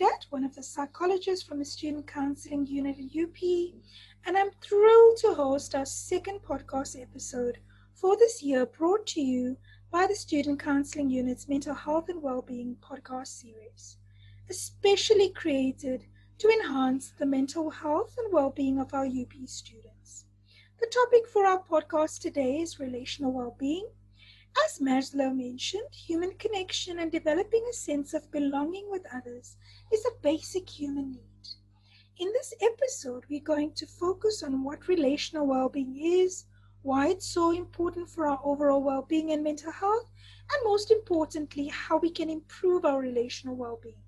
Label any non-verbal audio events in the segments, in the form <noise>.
Sidat, one of the psychologists from the Student Counseling Unit at UP, and I'm thrilled to host our second podcast episode for this year brought to you by the Student Counseling Unit's Mental Health and Wellbeing podcast series, especially created to enhance the mental health and well-being of our UP students. The topic for our podcast today is relational well-being as Maslow mentioned, human connection and developing a sense of belonging with others is a basic human need. In this episode, we're going to focus on what relational well being is, why it's so important for our overall well being and mental health, and most importantly, how we can improve our relational well being.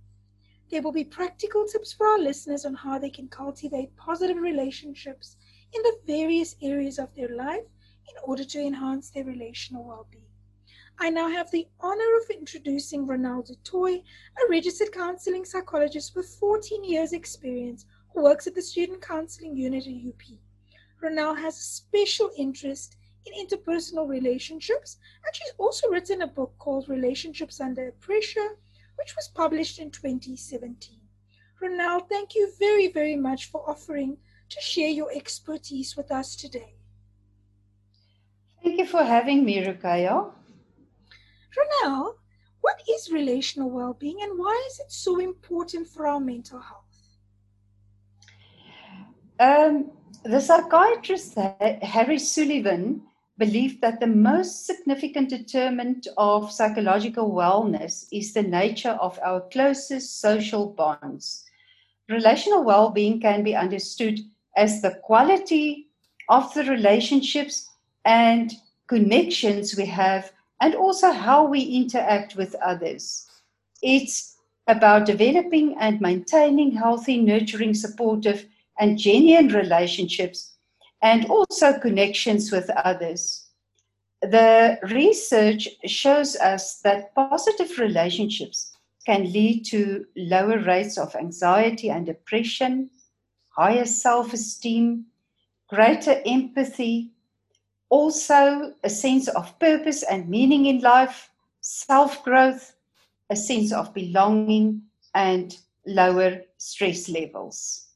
There will be practical tips for our listeners on how they can cultivate positive relationships in the various areas of their life in order to enhance their relational well being. I now have the honor of introducing Ronelle du Toit, a registered counseling psychologist with 14 years experience who works at the Student Counseling Unit at UP. Ronelle has a special interest in interpersonal relationships, and she's also written a book called Relationships Under Pressure, which was published in 2017. Ronelle, thank you very, very much for offering to share your expertise with us today. Thank you for having me, Rukaya. Ronel, what is relational well-being and why is it so important for our mental health? Um, the psychiatrist Harry Sullivan believed that the most significant determinant of psychological wellness is the nature of our closest social bonds. Relational well-being can be understood as the quality of the relationships and connections we have and also how we interact with others. It's about developing and maintaining healthy, nurturing, supportive, and genuine relationships, and also connections with others. The research shows us that positive relationships can lead to lower rates of anxiety and depression, higher self esteem, greater empathy, also a sense of purpose and meaning in life, self growth, a sense of belonging, and lower stress levels.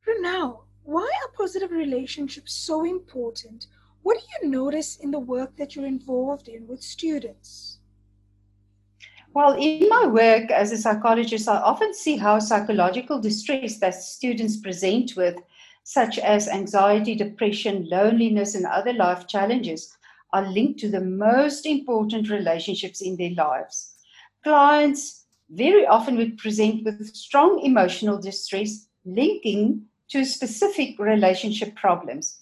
For Now, why are positive relationships so important? What do you notice in the work that you're involved in with students? Well, in my work as a psychologist, I often see how psychological distress that students present with such as anxiety, depression, loneliness, and other life challenges, are linked to the most important relationships in their lives. Clients very often would present with strong emotional distress linking to specific relationship problems.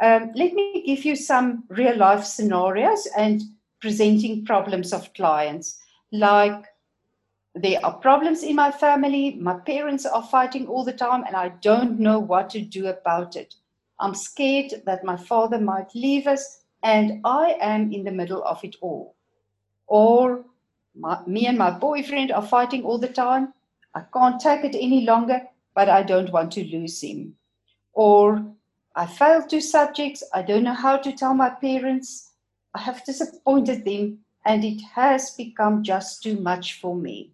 Um, let me give you some real life scenarios and presenting problems of clients like there are problems in my family. My parents are fighting all the time, and I don't know what to do about it. I'm scared that my father might leave us, and I am in the middle of it all. Or my, me and my boyfriend are fighting all the time. I can't take it any longer, but I don't want to lose him. Or I failed two subjects. I don't know how to tell my parents. I have disappointed them, and it has become just too much for me.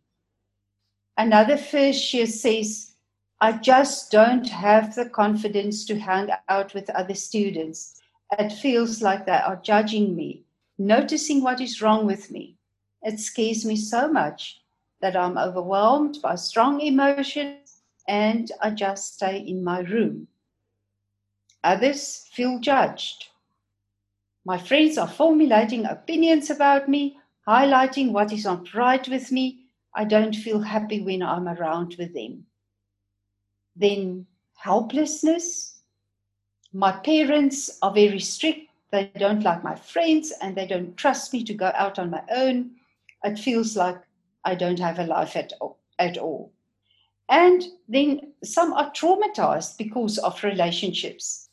Another first year says, I just don't have the confidence to hang out with other students. It feels like they are judging me, noticing what is wrong with me. It scares me so much that I'm overwhelmed by strong emotions and I just stay in my room. Others feel judged. My friends are formulating opinions about me, highlighting what is not right with me, I don't feel happy when I'm around with them. Then helplessness. My parents are very strict. They don't like my friends and they don't trust me to go out on my own. It feels like I don't have a life at all. At all. And then some are traumatized because of relationships.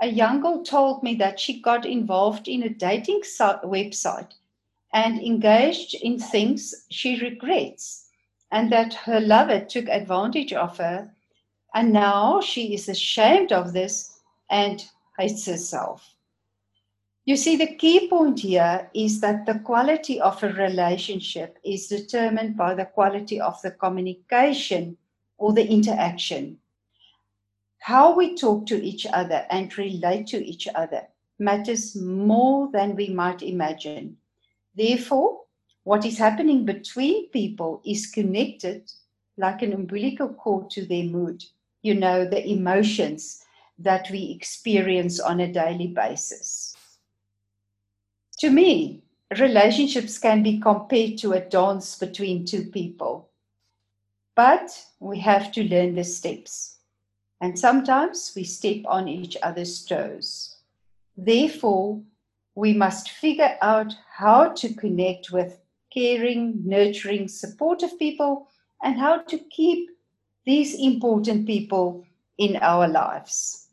A young girl told me that she got involved in a dating website and engaged in things she regrets, and that her lover took advantage of her, and now she is ashamed of this and hates herself. You see, the key point here is that the quality of a relationship is determined by the quality of the communication or the interaction. How we talk to each other and relate to each other matters more than we might imagine. Therefore, what is happening between people is connected like an umbilical cord to their mood, you know, the emotions that we experience on a daily basis. To me, relationships can be compared to a dance between two people. But we have to learn the steps. And sometimes we step on each other's toes. Therefore, we must figure out how to connect with caring, nurturing, supportive people and how to keep these important people in our lives.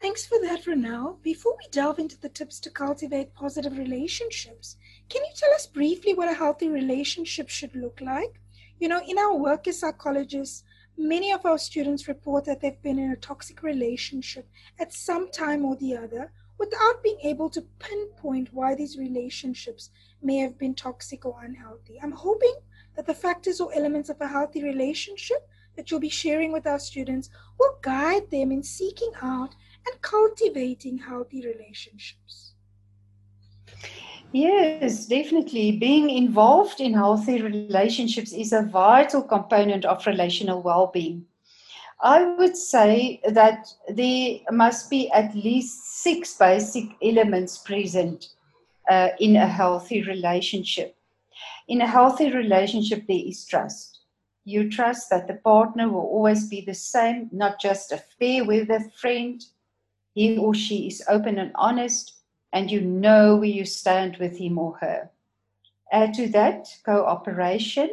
Thanks for that, Ronelle. Before we delve into the tips to cultivate positive relationships, can you tell us briefly what a healthy relationship should look like? You know, in our work as psychologists, many of our students report that they've been in a toxic relationship at some time or the other without being able to pinpoint why these relationships may have been toxic or unhealthy. I'm hoping that the factors or elements of a healthy relationship that you'll be sharing with our students will guide them in seeking out and cultivating healthy relationships. Yes, definitely. Being involved in healthy relationships is a vital component of relational well being. I would say that there must be at least six basic elements present uh, in a healthy relationship. In a healthy relationship, there is trust. You trust that the partner will always be the same, not just a fair weather friend, he or she is open and honest, and you know where you stand with him or her. Add to that cooperation.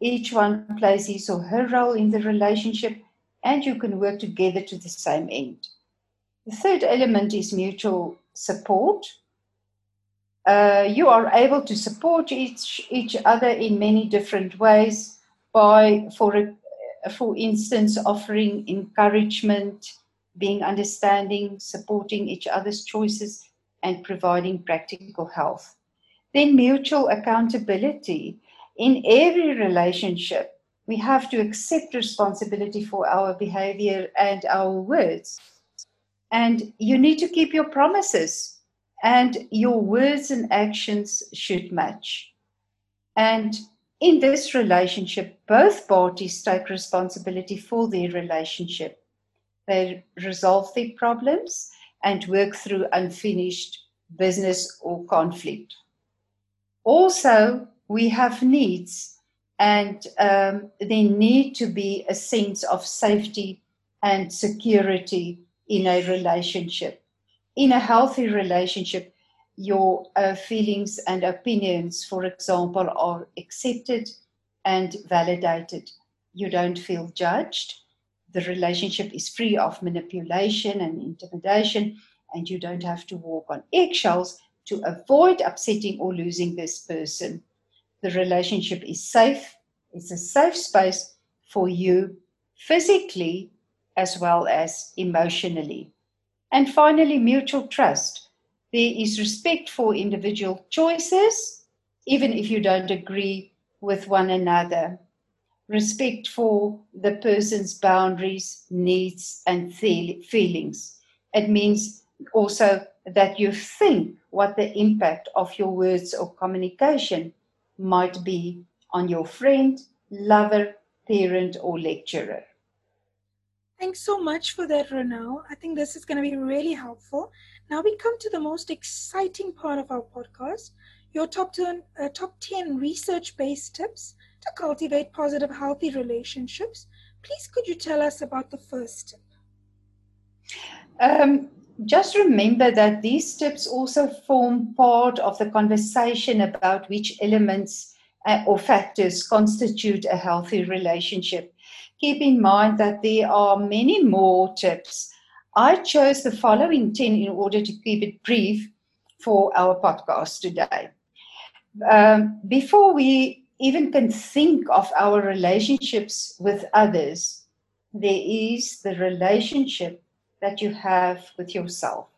Each one plays his or her role in the relationship, and you can work together to the same end. The third element is mutual support. Uh, you are able to support each, each other in many different ways by, for, for instance, offering encouragement, being understanding, supporting each other's choices, and providing practical help. Then, mutual accountability. In every relationship, we have to accept responsibility for our behavior and our words. And you need to keep your promises, and your words and actions should match. And in this relationship, both parties take responsibility for their relationship they resolve their problems and work through unfinished business or conflict. Also, we have needs, and um, there need to be a sense of safety and security in a relationship. In a healthy relationship, your uh, feelings and opinions, for example, are accepted and validated. You don't feel judged the relationship is free of manipulation and intimidation, and you don't have to walk on eggshells to avoid upsetting or losing this person. The relationship is safe, it's a safe space for you physically as well as emotionally. And finally, mutual trust. There is respect for individual choices, even if you don't agree with one another respect for the person's boundaries, needs, and feelings. It means also that you think what the impact of your words or communication might be on your friend, lover, parent, or lecturer. Thanks so much for that, Ronelle. I think this is going to be really helpful. Now we come to the most exciting part of our podcast your top 10, uh, top 10 research based tips to cultivate positive, healthy relationships. Please, could you tell us about the first tip? Um, just remember that these tips also form part of the conversation about which elements or factors constitute a healthy relationship. Keep in mind that there are many more tips. I chose the following 10 in order to keep it brief for our podcast today. Um, before we even can think of our relationships with others, there is the relationship that you have with yourself.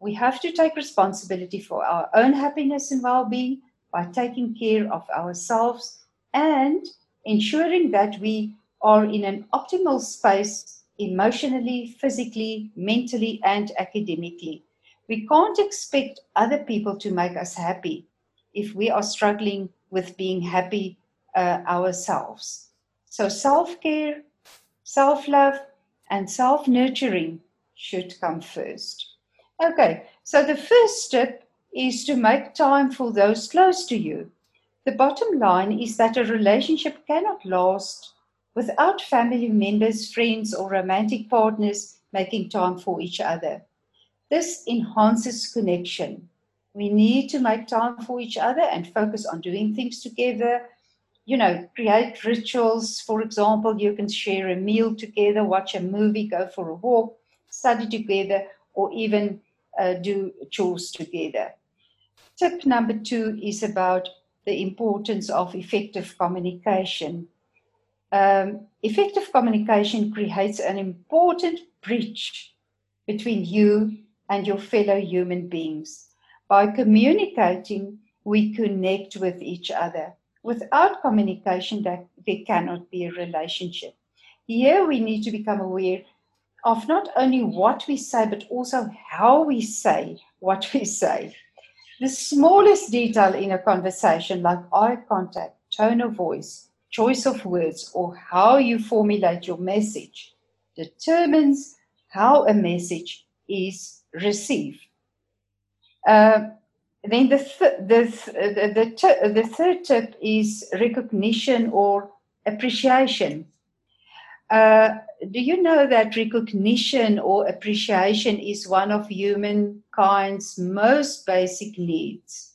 We have to take responsibility for our own happiness and well being by taking care of ourselves and ensuring that we are in an optimal space emotionally, physically, mentally, and academically. We can't expect other people to make us happy if we are struggling with being happy uh, ourselves. So, self care, self love, and self nurturing should come first. Okay, so the first step is to make time for those close to you. The bottom line is that a relationship cannot last without family members, friends, or romantic partners making time for each other. This enhances connection. We need to make time for each other and focus on doing things together. You know, create rituals. For example, you can share a meal together, watch a movie, go for a walk, study together, or even uh, do chores together. Tip number two is about the importance of effective communication. Um, effective communication creates an important bridge between you and your fellow human beings. By communicating, we connect with each other. Without communication, there cannot be a relationship. Here, we need to become aware of not only what we say, but also how we say what we say. The smallest detail in a conversation, like eye contact, tone of voice, choice of words, or how you formulate your message, determines how a message is received. Uh, then the, th- the, th- the, the, the third tip is recognition or appreciation. Uh, do you know that recognition or appreciation is one of humankind's most basic needs?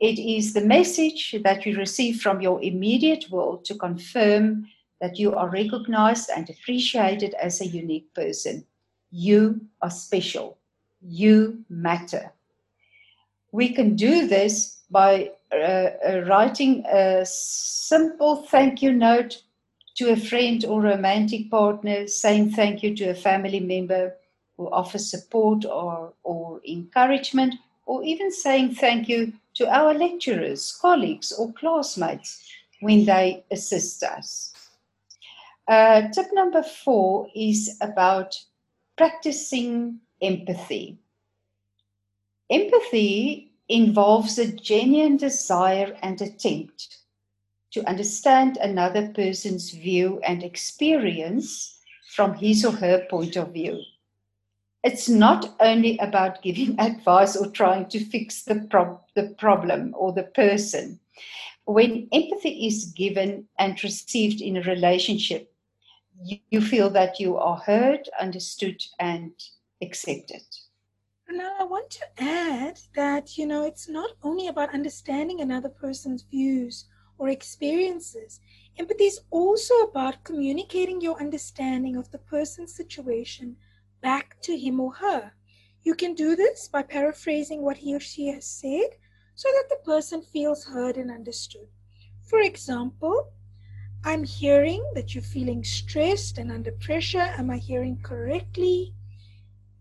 It is the message that you receive from your immediate world to confirm that you are recognized and appreciated as a unique person. You are special. You matter. We can do this by uh, uh, writing a simple thank you note to a friend or romantic partner, saying thank you to a family member who offer support or, or encouragement, or even saying thank you to our lecturers, colleagues, or classmates when they assist us. Uh, tip number four is about practicing empathy. Empathy involves a genuine desire and attempt to understand another person's view and experience from his or her point of view. It's not only about giving <laughs> advice or trying to fix the, prob- the problem or the person. When empathy is given and received in a relationship, you, you feel that you are heard, understood, and accepted. Now, I want to add that, you know, it's not only about understanding another person's views or experiences. Empathy is also about communicating your understanding of the person's situation back to him or her. You can do this by paraphrasing what he or she has said so that the person feels heard and understood. For example, I'm hearing that you're feeling stressed and under pressure. Am I hearing correctly?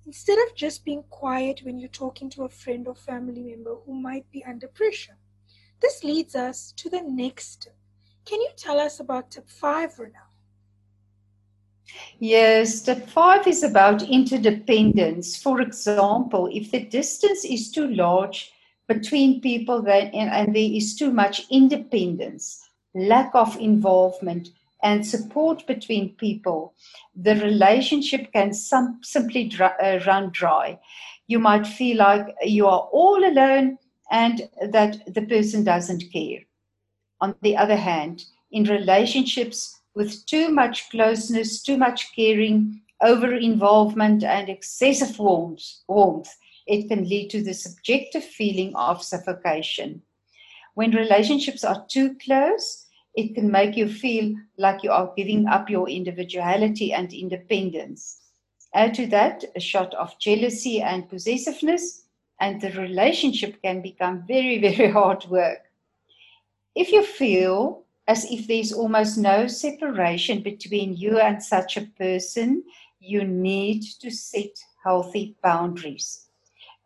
Instead of just being quiet when you're talking to a friend or family member who might be under pressure. This leads us to the next tip. Can you tell us about tip five, Ronelle? Yes, tip five is about interdependence. For example, if the distance is too large between people then, and, and there is too much independence, lack of involvement, and support between people, the relationship can some, simply dry, uh, run dry. You might feel like you are all alone and that the person doesn't care. On the other hand, in relationships with too much closeness, too much caring, over involvement, and excessive warmth, warmth, it can lead to the subjective feeling of suffocation. When relationships are too close, it can make you feel like you are giving up your individuality and independence. Add to that a shot of jealousy and possessiveness, and the relationship can become very, <laughs> very hard work. If you feel as if there's almost no separation between you and such a person, you need to set healthy boundaries.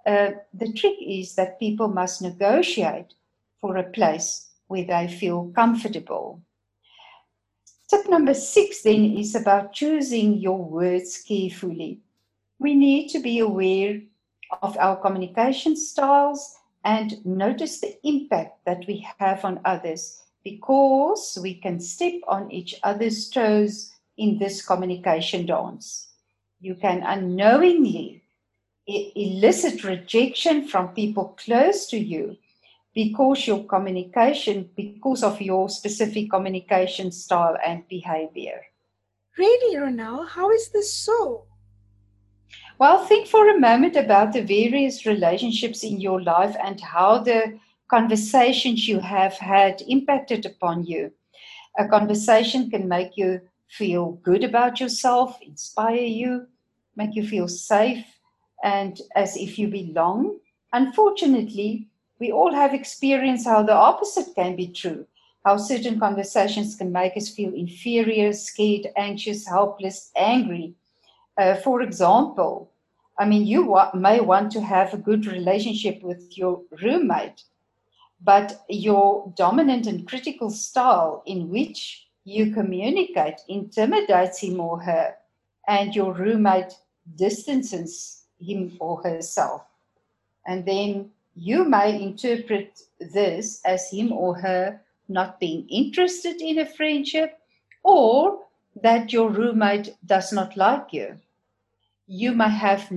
uh, the trick is that people must negotiate for a place where they feel comfortable. Tip number six then is about choosing your words carefully. We need to be aware of our communication styles and notice the impact that we have on others because we can step on each other's toes in this communication dance. You can unknowingly elicit rejection from people close to you because your communication, because of your specific communication style and behavior. Really, Ronelle, how is this so? Well, think for a moment about the various relationships in your life and how the conversations you have had impacted upon you. A conversation can make you feel good about yourself, inspire you, make you feel safe, and as if you belong. Unfortunately, we all have experienced how the opposite can be true. How certain conversations can make us feel inferior, scared, anxious, helpless, angry. Uh, for example, I mean, you wa- may want to have a good relationship with your roommate, but your dominant and critical style in which you communicate intimidates him or her, and your roommate distances him or herself. And then you may interpret this as him or her not being interested in a friendship or that your roommate does not like you. You may have,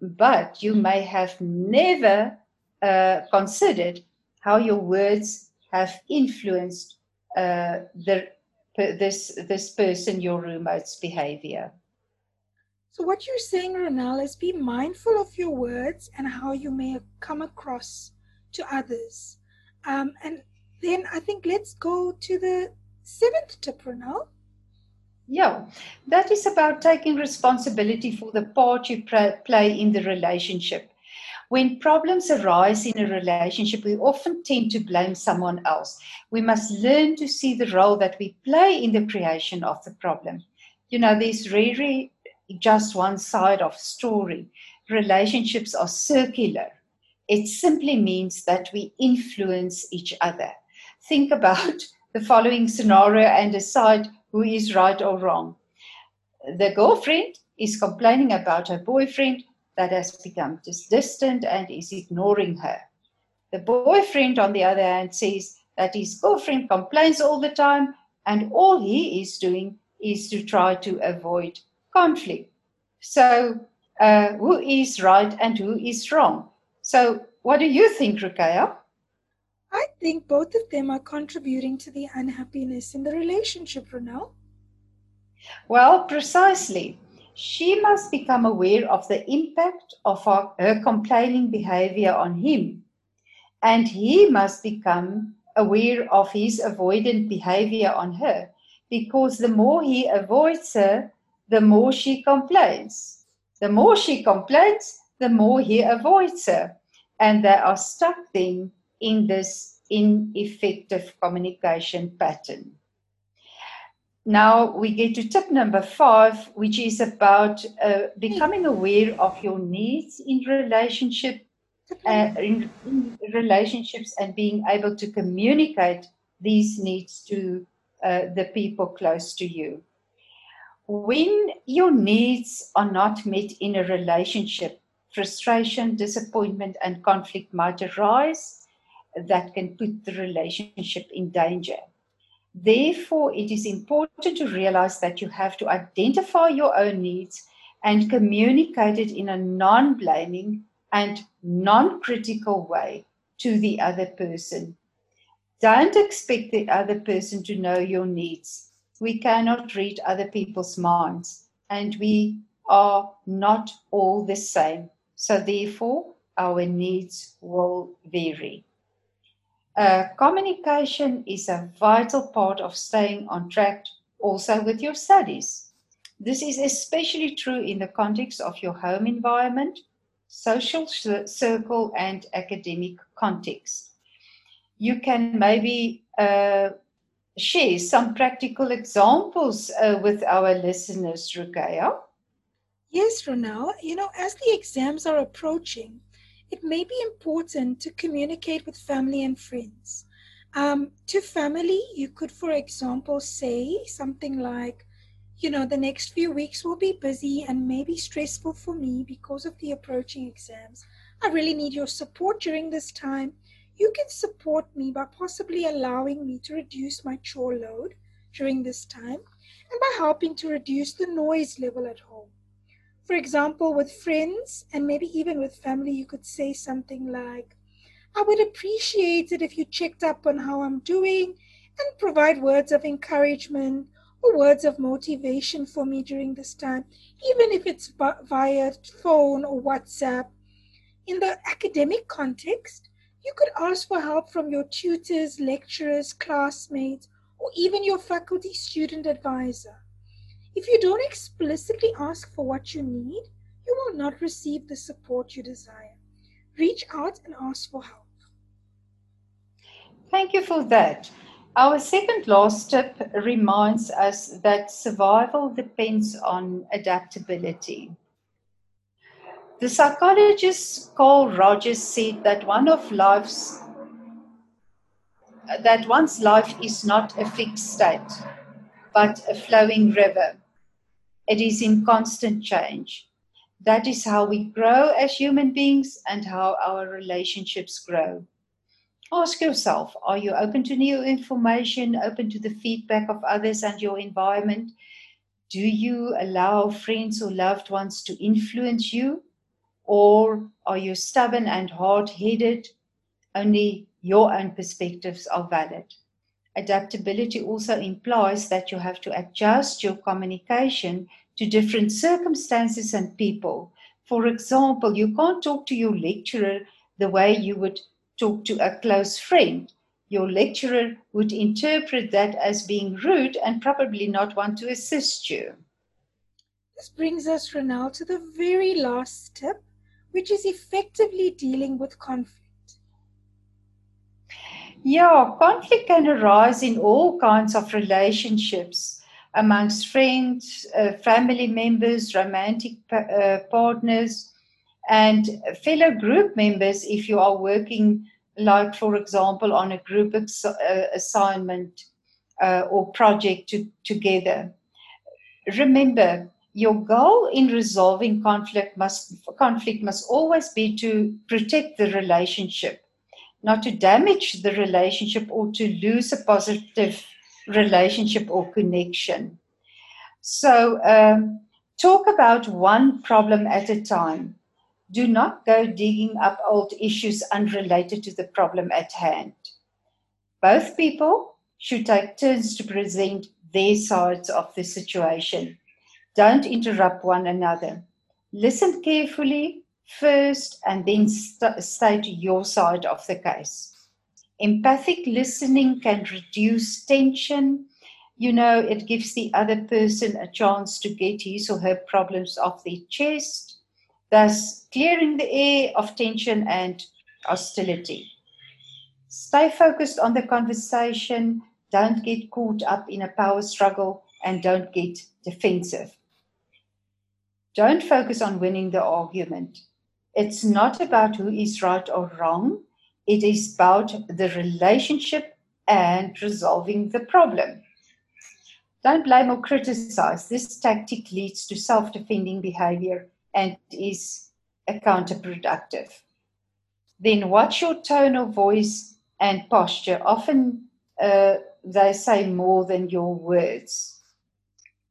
but you may have never uh, considered how your words have influenced uh, the, this, this person, your roommate's behavior. So, what you're saying, Ronelle, is be mindful of your words and how you may come across to others. Um, and then I think let's go to the seventh tip, Ronelle. Yeah, that is about taking responsibility for the part you play in the relationship. When problems arise in a relationship, we often tend to blame someone else. We must learn to see the role that we play in the creation of the problem. You know, there's rarely just one side of story. Relationships are circular. It simply means that we influence each other. Think about <laughs> the following scenario and decide who is right or wrong. The girlfriend is complaining about her boyfriend that has become just distant and is ignoring her. The boyfriend, on the other hand, says that his girlfriend complains all the time and all he is doing is to try to avoid conflict. So, uh, who is right and who is wrong? So, what do you think, Rukaya? I think both of them are contributing to the unhappiness in the relationship, Ronelle. Well, precisely. She must become aware of the impact of her, her complaining behavior on him, and he must become aware of his avoidant behavior on her because the more he avoids her, the more she complains. The more she complains, the more he avoids her. And they are stuck then in this ineffective communication pattern. Now we get to tip number five, which is about uh, becoming aware of your needs in relationship, uh, in, in, relationships, and being able to communicate these needs to uh, the people close to you when your needs are not met in a relationship, frustration, disappointment, and conflict might arise that can put the relationship in danger. Therefore, it is important to realize that you have to identify your own needs and communicate it in a non blaming and non critical way to the other person. Don't expect the other person to know your needs we cannot read other people's minds, and we are not all the same. So, therefore, our needs will vary. Uh, communication is a vital part of staying on track also with your studies. This is especially true in the context of your home environment, social circle, and academic context. You can maybe uh, share some practical examples uh, with our listeners, Rukaya? Yes, Ronelle. You know, as the exams are approaching, it may be important to communicate with family and friends. Um, to family, you could, for example, say something like, you know, the next few weeks will be busy and maybe stressful for me because of the approaching exams. I really need your support during this time. You can support me by possibly allowing me to reduce my chore load during this time and by helping to reduce the noise level at home. For example, with friends and maybe even with family, you could say something like, I would appreciate it if you checked up on how I'm doing and provide words of encouragement or words of motivation for me during this time, even if it's via phone or WhatsApp. In the academic context, you could ask for help from your tutors, lecturers, classmates, or even your faculty student advisor. If you don't explicitly ask for what you need, you will not receive the support you desire. Reach out and ask for help. Thank you for that. Our second last tip reminds us that survival depends on adaptability. The psychologist Carl Rogers said that one of life's that one's life is not a fixed state, but a flowing river. It is in constant change. That is how we grow as human beings and how our relationships grow ask yourself are you open to new information, open to the feedback of others and your environment? Do you allow friends or loved ones to influence you? Or are you stubborn and hard headed? Only your own perspectives are valid. Adaptability also implies that you have to adjust your communication to different circumstances and people. For example, you can't talk to your lecturer the way you would talk to a close friend, your lecturer would interpret that as being rude and probably not want to assist you. This brings us, Ronelle, to the very last tip, which is effectively dealing with conflict. Yeah, conflict can arise in all kinds of relationships amongst friends, uh, family members, romantic uh, partners, and fellow group members if you are working like for example on a group ex- uh, assignment uh, or project to, together. Remember your goal in resolving conflict must conflict must always be to protect the relationship not to damage the relationship or to lose a positive relationship or connection so um, talk about one problem at a time do not go digging up old issues unrelated to the problem at hand. Both people should take turns to present their sides of the situation. Don't interrupt one another. Listen carefully first and then st- state your side of the case. Empathic listening can reduce tension. You know, it gives the other person a chance to get his or her problems off their chest thus clearing the air of tension and hostility. Stay focused on the conversation, don't get caught up in a power struggle, and don't get defensive. Don't focus on winning the argument. It's not about who is right or wrong, it is about the relationship and resolving the problem. Don't blame or criticize. This tactic leads to self defending behavior and is counterproductive. Then watch your tone of voice and posture. Often uh, they say more than your words.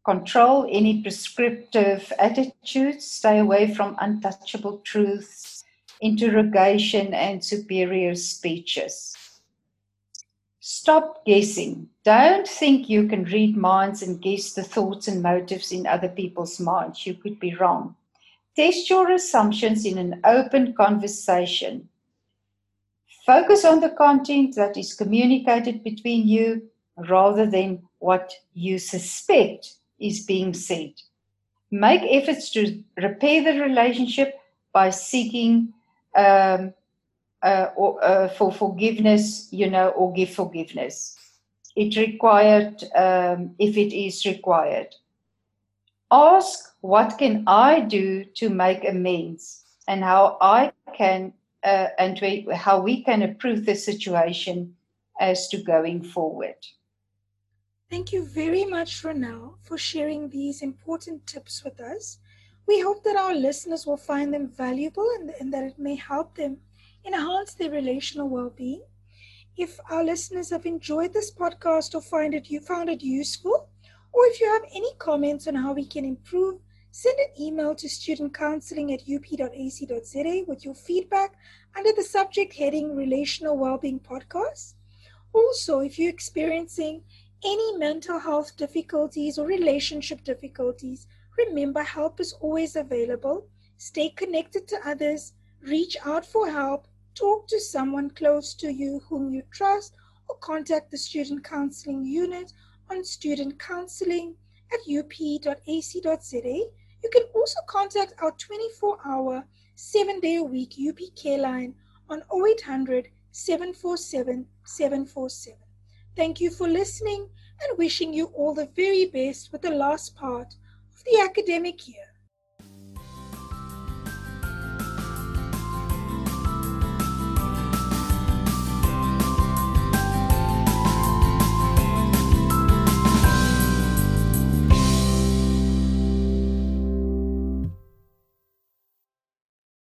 Control any prescriptive attitudes. Stay away from untouchable truths, interrogation, and superior speeches. Stop guessing. Don't think you can read minds and guess the thoughts and motives in other people's minds. You could be wrong. Test your assumptions in an open conversation. Focus on the content that is communicated between you rather than what you suspect is being said. Make efforts to repair the relationship by seeking um, uh, or, uh, for forgiveness, you know, or give forgiveness. It required, um, if it is required. Ask what can I do to make amends and how I can uh, and we, how we can improve the situation as to going forward. Thank you very much, Ronelle, for sharing these important tips with us. We hope that our listeners will find them valuable and, and that it may help them enhance their relational well-being. If our listeners have enjoyed this podcast or find it you found it useful, or if you have any comments on how we can improve, send an email to studentcounseling at up.ac.za with your feedback under the subject heading Relational Wellbeing Podcast. Also, if you're experiencing any mental health difficulties or relationship difficulties, remember help is always available. Stay connected to others, reach out for help, talk to someone close to you whom you trust, or contact the Student Counseling Unit on student counseling at up.ac.za. You can also contact our 24 hour, 7 day a week UP Care line on 0800 747 747. Thank you for listening and wishing you all the very best with the last part of the academic year.